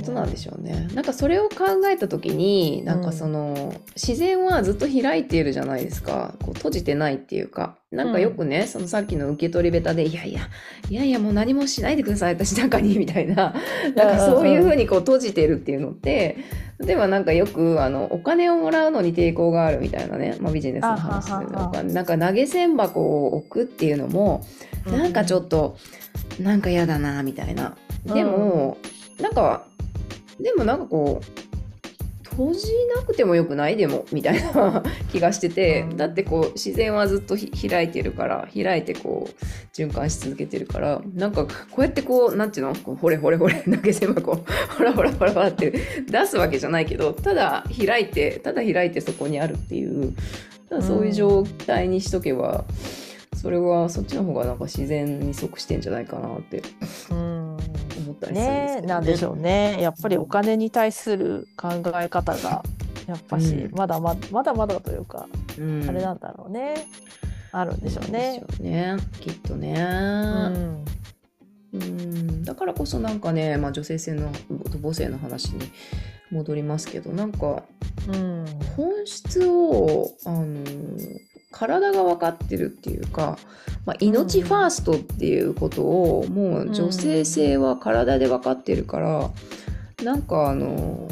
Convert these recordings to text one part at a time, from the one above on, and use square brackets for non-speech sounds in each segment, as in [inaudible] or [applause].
ことなんでしょうね。なんかそれを考えた時になんかその、自然はずっと開いているじゃないですか。こう閉じてないっていうか。なんかよくね、そのさっきの受け取り下手で「いやいやいやいやもう何もしないでください私なんかに」みたいな。なんかそういうふうにこう閉じてるっていうのって例えばなんかよくあのお金をもらうのに抵抗があるみたいなね、まあ、ビジネスの話で、ね、なんか投げ銭箱を置くっていうのもなんかちょっと、なんか嫌だなみたいな。でも、うん、なんかでもなんかこう閉じなくてもよくない？でもみたいな [laughs] 気がしてて、だってこう自然はずっと開いてるから開いてこう循環し続けてるからなんかこうやってこうなんていうの？こうほれほれほれ投げ銭箱ほらほらほらほらって出すわけじゃないけどただ開いてただ開いてそこにあるっていうそういう状態にしとけば。うんそれはそっちの方がなんか自然に即してんじゃないかなって思ったりするんですけどね。ねなんでしょうね。やっぱりお金に対する考え方がやっぱし、うん、まだまだまだまだというか、うん、あれなんだろうね。あるんでしょうね。うね。きっとね。うん。うん。だからこそなんかね、まあ、女性性の母性の話に戻りますけどなんか、うん、本質をあの体が分かってるっていうか、まあ、命ファーストっていうことをもう女性性は体で分かってるから、うん、なんかあの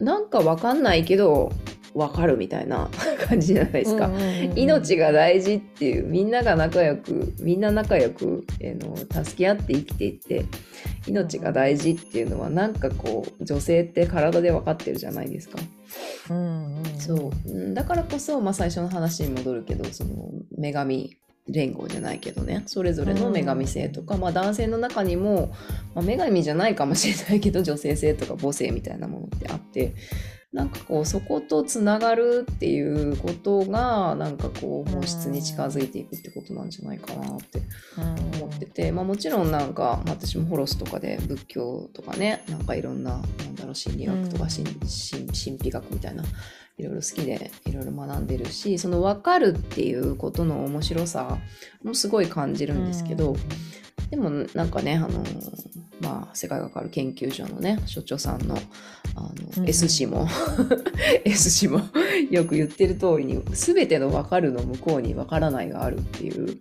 なんか分かんないけど分かるみたいな [laughs] 感じじゃないですか、命が大事っていうみんなが仲良くみんな仲良く、えの助け合って生きていって命が大事っていうのはなんかこう女性って体で分かってるじゃないですか。うんうん、そう。だからこそ、まあ、最初の話に戻るけどその女神連合じゃないけどね。それぞれの女神性とか、うん、まあ、男性の中にも、まあ、女神じゃないかもしれないけど女性性とか母性みたいなものってあってなんかこうそことつながるっていうことがなんかこう本質に近づいていくってことなんじゃないかなって思ってて、まあ、もちろんなんか私もホロスとかで仏教とかねなんかいろんななんだろう心理学とか神秘学みたいないろいろ好きでいろいろ学んでるしその分かるっていうことの面白さもすごい感じるんですけど、でもなんかねあのまあ世界が変わる研究所のね所長さんのあの、うん、S 氏も [laughs] S 氏も [laughs] よく言ってる通りに全ての分かるの向こうに分からないがあるっていう。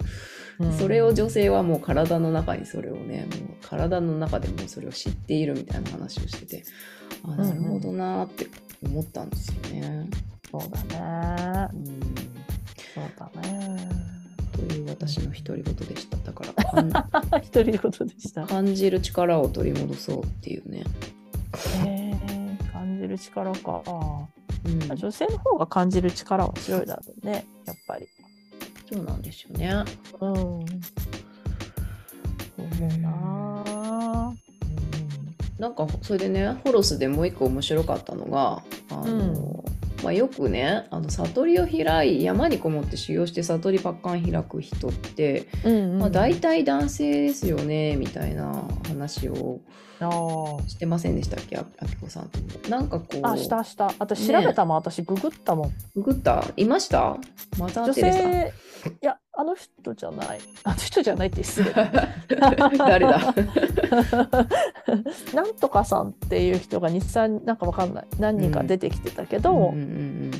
それを女性はもう体の中にそれをねもう体の中でもそれを知っているみたいな話をしててあなるほどなって思ったんですよね。そうだね。うん、そうだね。という私の独り言でした。だから [laughs] 独り言でした。感じる力を取り戻そうっていうね。へえ感じる力か。うん、女性の方が感じる力は強いだろうね、やっぱり。そうなんですよね。うん。そうだな。なんかそれでねホロスでもう一個面白かったのがあの、うんまあ、よくねあの悟りを開い山にこもって修行して悟りパッカン開く人って、うんうん、まあ、大体男性ですよねみたいな話をしてませんでしたっけあきこさん。となんかこうあしたした。私調べたもん、ね、私ググったもん。ググった？いました？また女性いやあの人じゃない。あの人じゃないって失礼。[laughs] 誰だ？[laughs] なんとかさんっていう人が日産なんかわかんない。何人か出てきてたけど、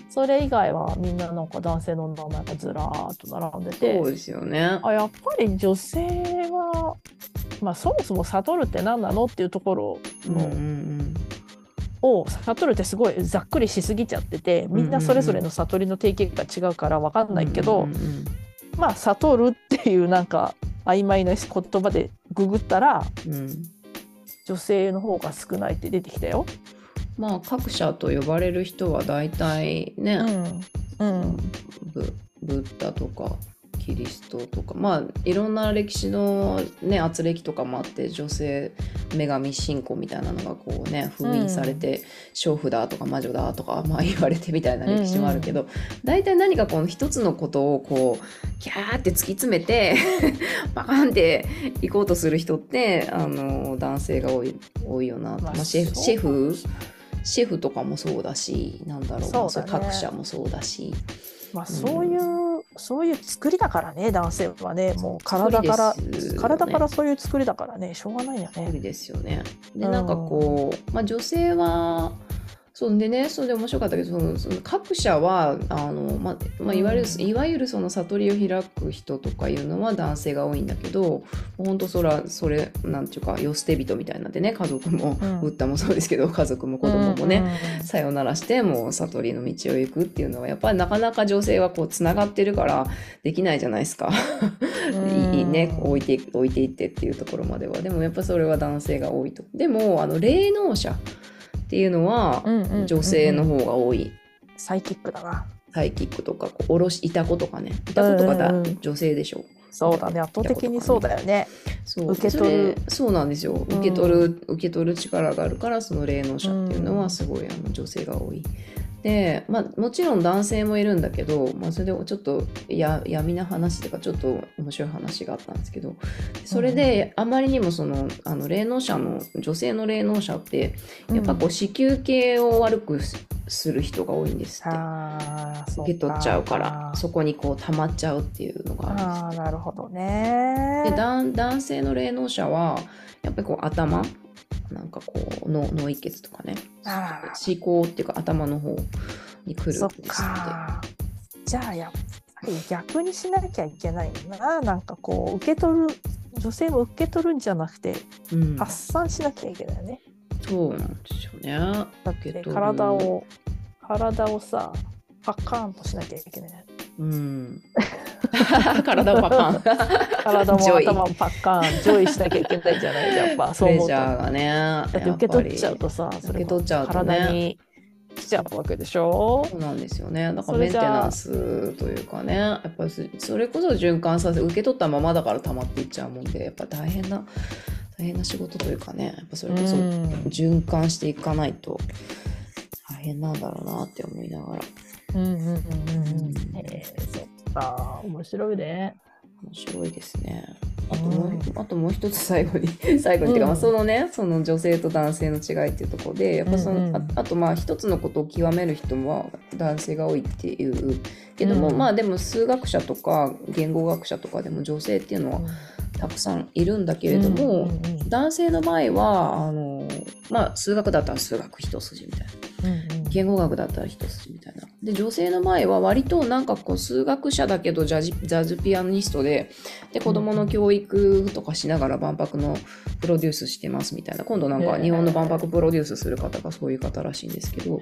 それ以外はみんななんか男性の名前がずらーっと並んでてそうですよね。あやっぱり女性は、まあ、そもそも悟るって何なのっていうところの、うんうんうん。を悟るってすごいざっくりしすぎちゃっててみんなそれぞれの悟りの定義が違うから分かんないけど、うんうんうん、まあ悟るっていうなんか曖昧な言葉でググったら、うん、女性の方が少ないって出てきたよ。まあ各社と呼ばれる人は大体ね、うん、うん、ブブッダとかキリストとかまあいろんな歴史のね圧力とかもあって女性女神信仰みたいなのがこうね封印されて、うん、娼婦だとか魔女だとか、まあ、言われてみたいな歴史もあるけど、うん。うん、大体何かこの一つのことをこうキャーって突き詰めて [laughs] バーンって行こうとする人ってあの男性が多い多いよな、まあ、シェフシェフシェフとかもそうだしなんだろうう、ね、各社もそうだし。まあ、そういうそういう作りだからね男性はねもう体から、ね、体からそういう作りだからねしょうがないよね。ですよね。でなんかこう、まあ、女性はそうでねそれで面白かったけどそのその各社はあの、ままあ、いわゆる、うん、いわゆるその悟りを開く人とかいうのは男性が多いんだけど本当そらそれなんていうか世捨て人みたいなんでね家族も、うん、ブッダもそうですけど家族も子供もね、うん、さよならしてもう悟りの道を行くっていうのはやっぱりなかなか女性はこうつながってるからできないじゃないですか。[laughs] いいね置いて置いていってっていうところまでは。でもやっぱそれは男性が多いと。でもあの霊能者っていうのは女性の方が多い。サイキックだな。サイキックとか、こうおろし、いた子とかね。いた子とかだ、女性でしょ。そうだね、圧倒的にそうだよね。そう受け取るそうなんですよ。受け取る、受け取る力があるから、その霊能者っていうのはすごいあの女性が多い。で、まあ、もちろん男性もいるんだけど、まあ、それでちょっとや闇な話とかちょっと面白い話があったんですけどそれであまりにもそのあの霊能者の女性の霊能者ってやっぱこう子宮系を悪くする人が多いんですって、うん、受け取っちゃうからそこにこう溜まっちゃうっていうのがあるんですなるほどね。で男性の霊能者はやっぱりこう頭なんかこう脳脳溢血とかね思考っていうか頭の方に来るんですじゃあやっぱり逆にしなきゃいけないななんかこう受け取る女性も受け取るんじゃなくて、うん、発散しなきゃいけないね。そうなんですよね。だって体を体をさパカーンとしなきゃいけない。うん。[laughs] 体をパカーン。[laughs] 体も頭もパカーン、ジョイしなきゃいけないじゃない、[laughs] やっぱ。そう思うと。がね。だって受け取っちゃうとさ、それ受け取っちゃうと、ね、体に来ちゃうわけでしょ？そうなんですよね。だからメンテナンスというかね、やっぱりそれこそ循環させ、受け取ったままだから溜まっていっちゃうもんで、やっぱ大変な、大変な仕事というかね、やっぱそれこそ循環していかないと大変なんだろうなって思いながら。うんうんうんうん。えー、そっか、面白いね。面白いですね。あともう、うん、あともう一つ最後に [laughs] 最後に、うん、てかまあそのねその女性と男性の違いっていうところでやっぱその、うん。うん、ああとまあ一つのことを極める人も男性が多いっていうけども、うん、まあでも数学者とか言語学者とかでも女性っていうのはたくさんいるんだけれども、うんうんうん、男性の場合はあの、まあ、数学だったら数学一筋みたいな。言語学だったら一筋みたいな。で女性の前は割となんかこう数学者だけどジャジジャズピアニストでで子供の教育とかしながら万博のプロデュースしてますみたいな。今度なんか日本の万博プロデュースする方がそういう方らしいんですけど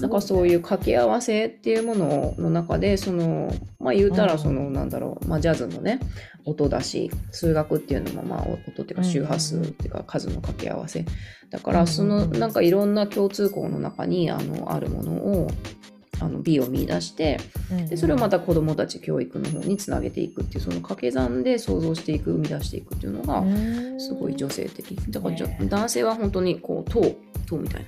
なんかそういう掛け合わせっていうものの中でそのまあ言うたらそのなんだろう、まあ、ジャズのね音だし数学っていうのもまあ音っていうか周波数っていうか数の掛け合わせだからそのなんかいろんな共通項の中にあのあるものをあの美を見出して、でそれをまた子どもたち教育の方につなげていくっていうその掛け算で想像していく生み出していくっていうのがすごい女性的。だから、男性は本当にこう塔塔みたい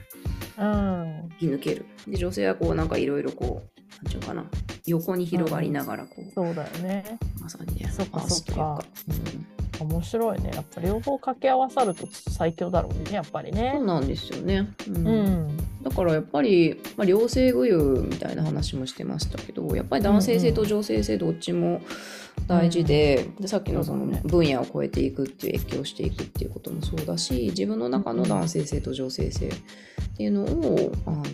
な。引き抜ける。で女性はこうなんかいろいろこうなんていうかな。横に広がりながらこう、そうだよね。まさにねそっかそっか、うん面白いね。やっぱ両方掛け合わさると最強だろうねやっぱりね。そうなんですよね、うん、うん、だからやっぱり、まあ、両性具有みたいな話もしてましたけどやっぱり男性性と女性性どっちも大事でうん、でさっきのその分野を超えていくっていう越境していくっていうこともそうだし自分の中の男性性と女性性っていうのをあの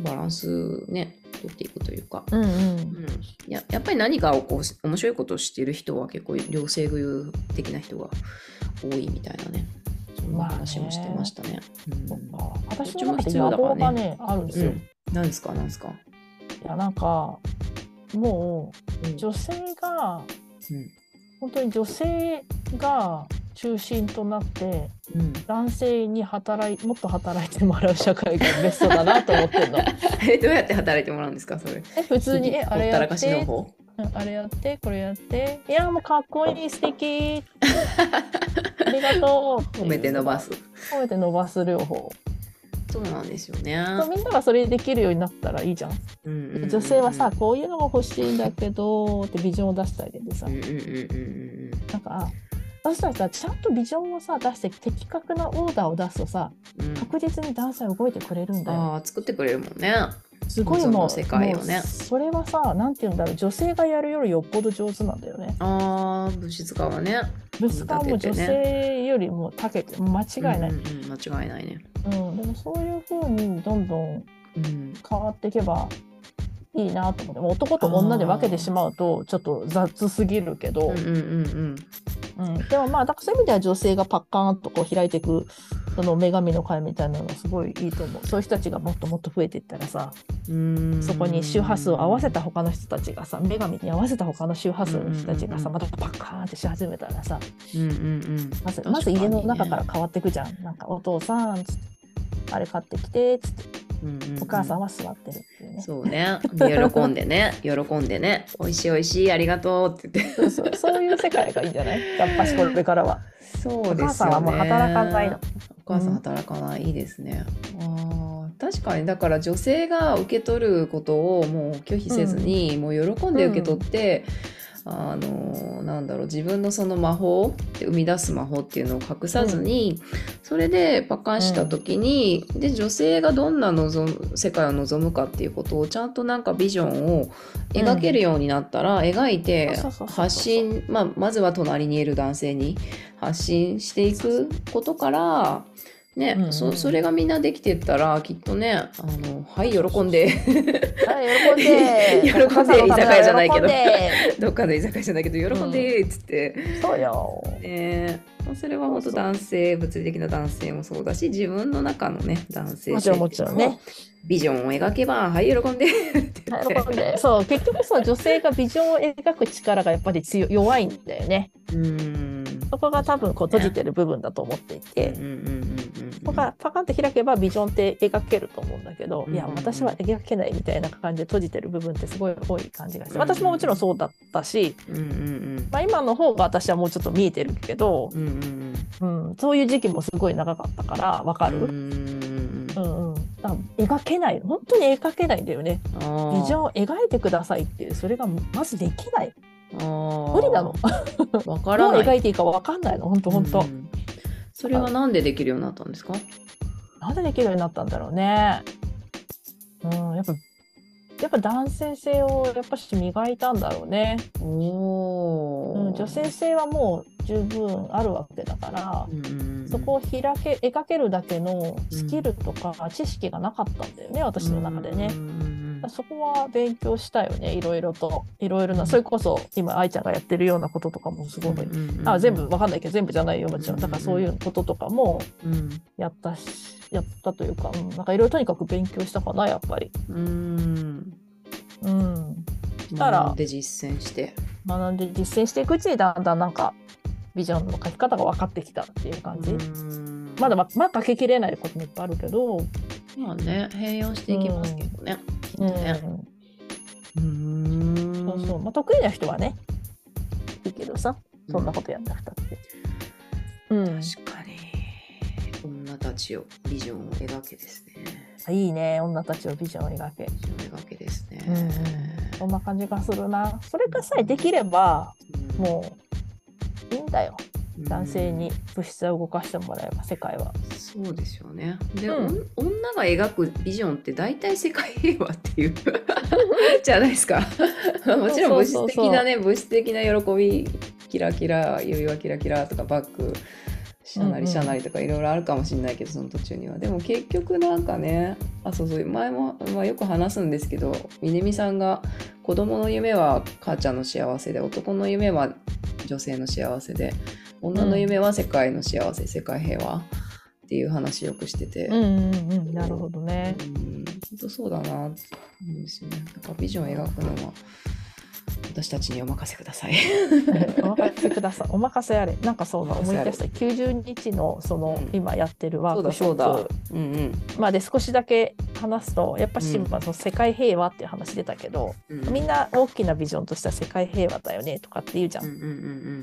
バランスね取っていくというか、うんうん。うん、ややっぱり何かをこう面白いことをしている人は結構両性具有的な人が多いみたいなねそんな話もしてましたね。まあね。うん、私も必要だからね、あるんですよ。何、うん、ですか？何ですか？いやなんかもう女性が、うん、本当に女性が中心となって、うん、男性に働いもっと働いてもらう社会がベストだなと思ってるの。[laughs] えどうやって働いてもらうんですか？それ。え普通にえあれやってあれやってこれやって。いやもうかっこいい素敵。[laughs] ありがとう褒めて伸ばす。褒めて伸ばす両方。そうなんですよね。みんながそれできるようになったらいいじゃん。うんうんうん、女性はさこういうのが欲しいんだけどってビジョンを出してあげてさ、うんうんうんうん、なんかそしたらさちゃんとビジョンをさ出して的確なオーダーを出すとさ、うん、確実に男性は動いてくれるんだよ。あ作ってくれるもんね。すごいもう世界をね。それはさなんて言うんだろう女性がやるよりよっぽど上手なんだよね。ああ物質化はね。物質化も女性よりもたけて間違いない、うんうんうん、間違いないね。うんでもそういうふうにどんどん変わっていけばいいなと思って。男と女で分けてしまうとちょっと雑すぎるけど、うんうんうんうん、でもまあだからそういう意味では女性がパッカーンとこう開いていくその女神の会みたいなのがすごいいいと思う。そういう人たちがもっともっと増えていったらさそこに周波数を合わせた他の人たちがさ女神に合わせた他の周波数の人たちがさまたパッカーンってし始めたらさ、うんうんうん、まずまず家の中から変わっていくじゃん。なんかお父さんつってあれ買ってきてっつって。お母さんは座ってるっていうね。そうね。[laughs] 喜んでね、喜んでね、美味しい美味しい、ありがとうって言って。そうそう、そういう世界がいいんじゃない？やっぱしこれからは。そうですね。お母さんはもう働かないの。お母さん働かない、いいですね。あ確かにだから女性が受け取ることをもう拒否せずに、うん、もう喜んで受け取って、うんあのなんだろう自分のその魔法って生み出す魔法っていうのを隠さずに、うん、それでパカンした時に、うん、で女性がどんな望む世界を望むかっていうことをちゃんとなんかビジョンを描けるようになったら、うん、描いて発信、まあ、まずは隣にいる男性に発信していくことからね、うんうん、そそれがみんなできてったらきっとねあのはい喜んで。はい喜んで。[laughs] 喜んで居酒屋じゃないけど。どっかの居酒屋じゃないけど喜んでっつって、うん、そうよ、ね、それは本当男性物理的な男性もそうだし自分の中のね男性もちろんもちろんね。ビジョンを描けばはい喜んで。喜んで。そう結局そう女性がビジョンを描く力がやっぱり強弱いんだよね。うんそこが多分こう閉じてる部分だと思っていて、うんうんうんパカンって開けばビジョンって描けると思うんだけど、いや私は描けないみたいな感じで閉じてる部分ってすごい多い感じがして、私ももちろんそうだったし、まあ、今の方が私はもうちょっと見えてるけど、うんそういう時期もすごい長かったから分かる？うんうんうん描けない。本当に描けないんだよね。ビジョンを描いてくださいっていうそれがまずできない無理なの？[laughs] 分からない。どう描いていいか分かんないの？本当本当、うん。それはなんでできるようになったんですか？なんでできるようになったんだろうね。うん、やっぱやっぱ男性性をやっぱし磨いたんだろうね。おうん、女性性はもう十分あるわけだから、うん、そこを開け描けるだけのスキルとか知識がなかったんだよね、私の中でね。うんそこは勉強したよねいろいろと。いろいろなそれこそ今愛ちゃんがやってるようなこととかもすごい、あ全部わかんないけど全部じゃないよもちろん。だからそういうこととかもやったし、やったというか、うん、なんかいろいろとにかく勉強したかなやっぱり。うん。うん。したら学んで実践して。学んで実践していくうちにだんだんなんかビジョンの書き方が分かってきたっていう感じ。まだまだ書ききれないこともいっぱいあるけど。まあね併用していきますけどね、うん、ね。うん、そうそうまあ得意な人はねいいけどさそんなことやんなくたって。うん、確かに女たちをビジョンを描けですね。いいね女たちをビジョンを描け。ビジョンを描けですね。うん、そんな感じがするな。それがさえできれば、うん、もういいんだよ。男性に物質を動かしてもらえば世界は。そうですよね。で、うん、女が描くビジョンって大体世界平和っていう。[laughs] じゃないですか。もちろん物質的なね物質的な喜びキラキラ指輪キラキラとかバッグシャなりシャなりとかいろいろあるかもしれないけど、その途中には。でも結局なんかねあそうそう。前も、まあ、よく話すんですけどみねさんが子供の夢は母ちゃんの幸せで男の夢は女性の幸せで女の夢は世界の幸せ、うん、世界平和っていう話よくしてて、うんうんうん、なるほどね。うん、本当そうだなって思うんですよね。なんかビジョンを描くのは私たちにお任せください。[laughs] お任せください。お任せあれ。なんかそうだ思い出した。90日のその、うん、今やってるワークショップ。うんうん、まあで少しだけ話すとやっぱし、うん、まあ、その世界平和っていう話出たけど、うん、みんな大きなビジョンとしては世界平和だよねとかって言うじゃん。うんうんう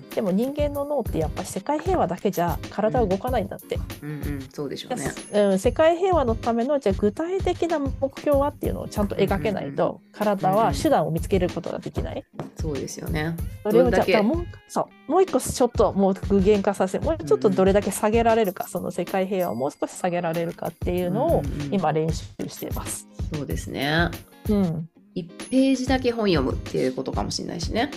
ん、でも人間の脳ってやっぱ世界平和だけじゃ体動かないんだって。うんうん、そうでしょうね。うん、世界平和のためのじゃ具体的な目標はっていうのをちゃんと描けないと、体は手段を見つけることができない。そうですよね。それをじゃあもうそうもう一個ちょっともう具現化させもうちょっとどれだけ下げられるか、うん、その世界平和をもう少し下げられるかっていうのを今練習しています。うんうん、そうですね。うん。1ページだけ本読むっていうことかもしれないしね。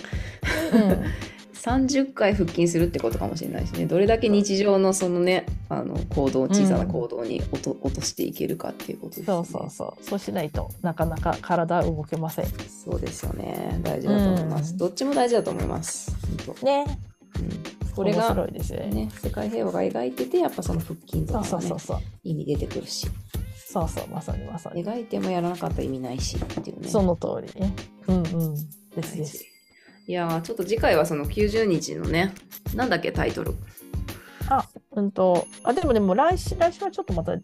うん [laughs] 30回腹筋するってことかもしれないしね。どれだけ日常のそのねあの行動小さな行動に落とうん、落としていけるかっていうことですね。そうそうそう。そうしないとなかなか体動けません。そうですよね。大事だと思います、うん、どっちも大事だと思います。ね、うん、これが面白いですね、ね、世界平和が描いててやっぱその腹筋とか、ね、そうそうそう意味出てくるし。そうそうまさにまさに。描いてもやらなかったら意味ないしっていうね。その通りね。うんうん。ですですいやちょっと次回はその90日のね、なんだっけ、タイトル。あ、うんと、あ、でもでも来週、来週はちょっとまた違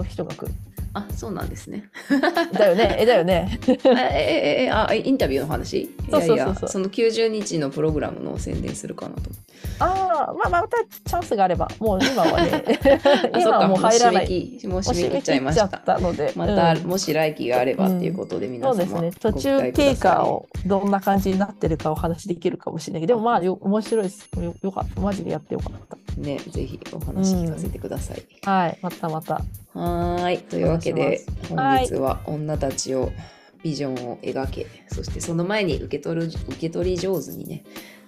う人が来る。あ、そうなんですね。だよね、[laughs] え、だよね。え、え、え、あ、インタビューの話？そうそうそうそう。その90日のプログラムの宣伝するかなと。ああ、まあ、またチャンスがあれば、もう今はね、[laughs] [laughs] 今はもう入らない。もう締め切っちゃいました。たので、また、もし来期があればっていうことで、皆さん、そうですね、途中経過をどんな感じになってるかお話できるかもしれないけど、でもまあ、よ面白いですよ。よかった。マジでやってよかった。ね、ぜひお話聞かせてください。はい、またまた。はい、というわけで、本日は女たちを、ビジョンを描けそしてその前に受け取る受け取り上手にね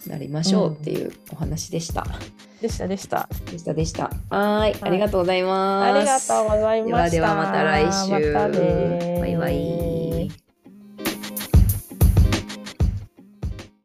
なりましょうっていうお話でした。でしたでした。でしたでした。はい、ありがとうございます。ありがとうございました。ではではまた来週。まバイバイ。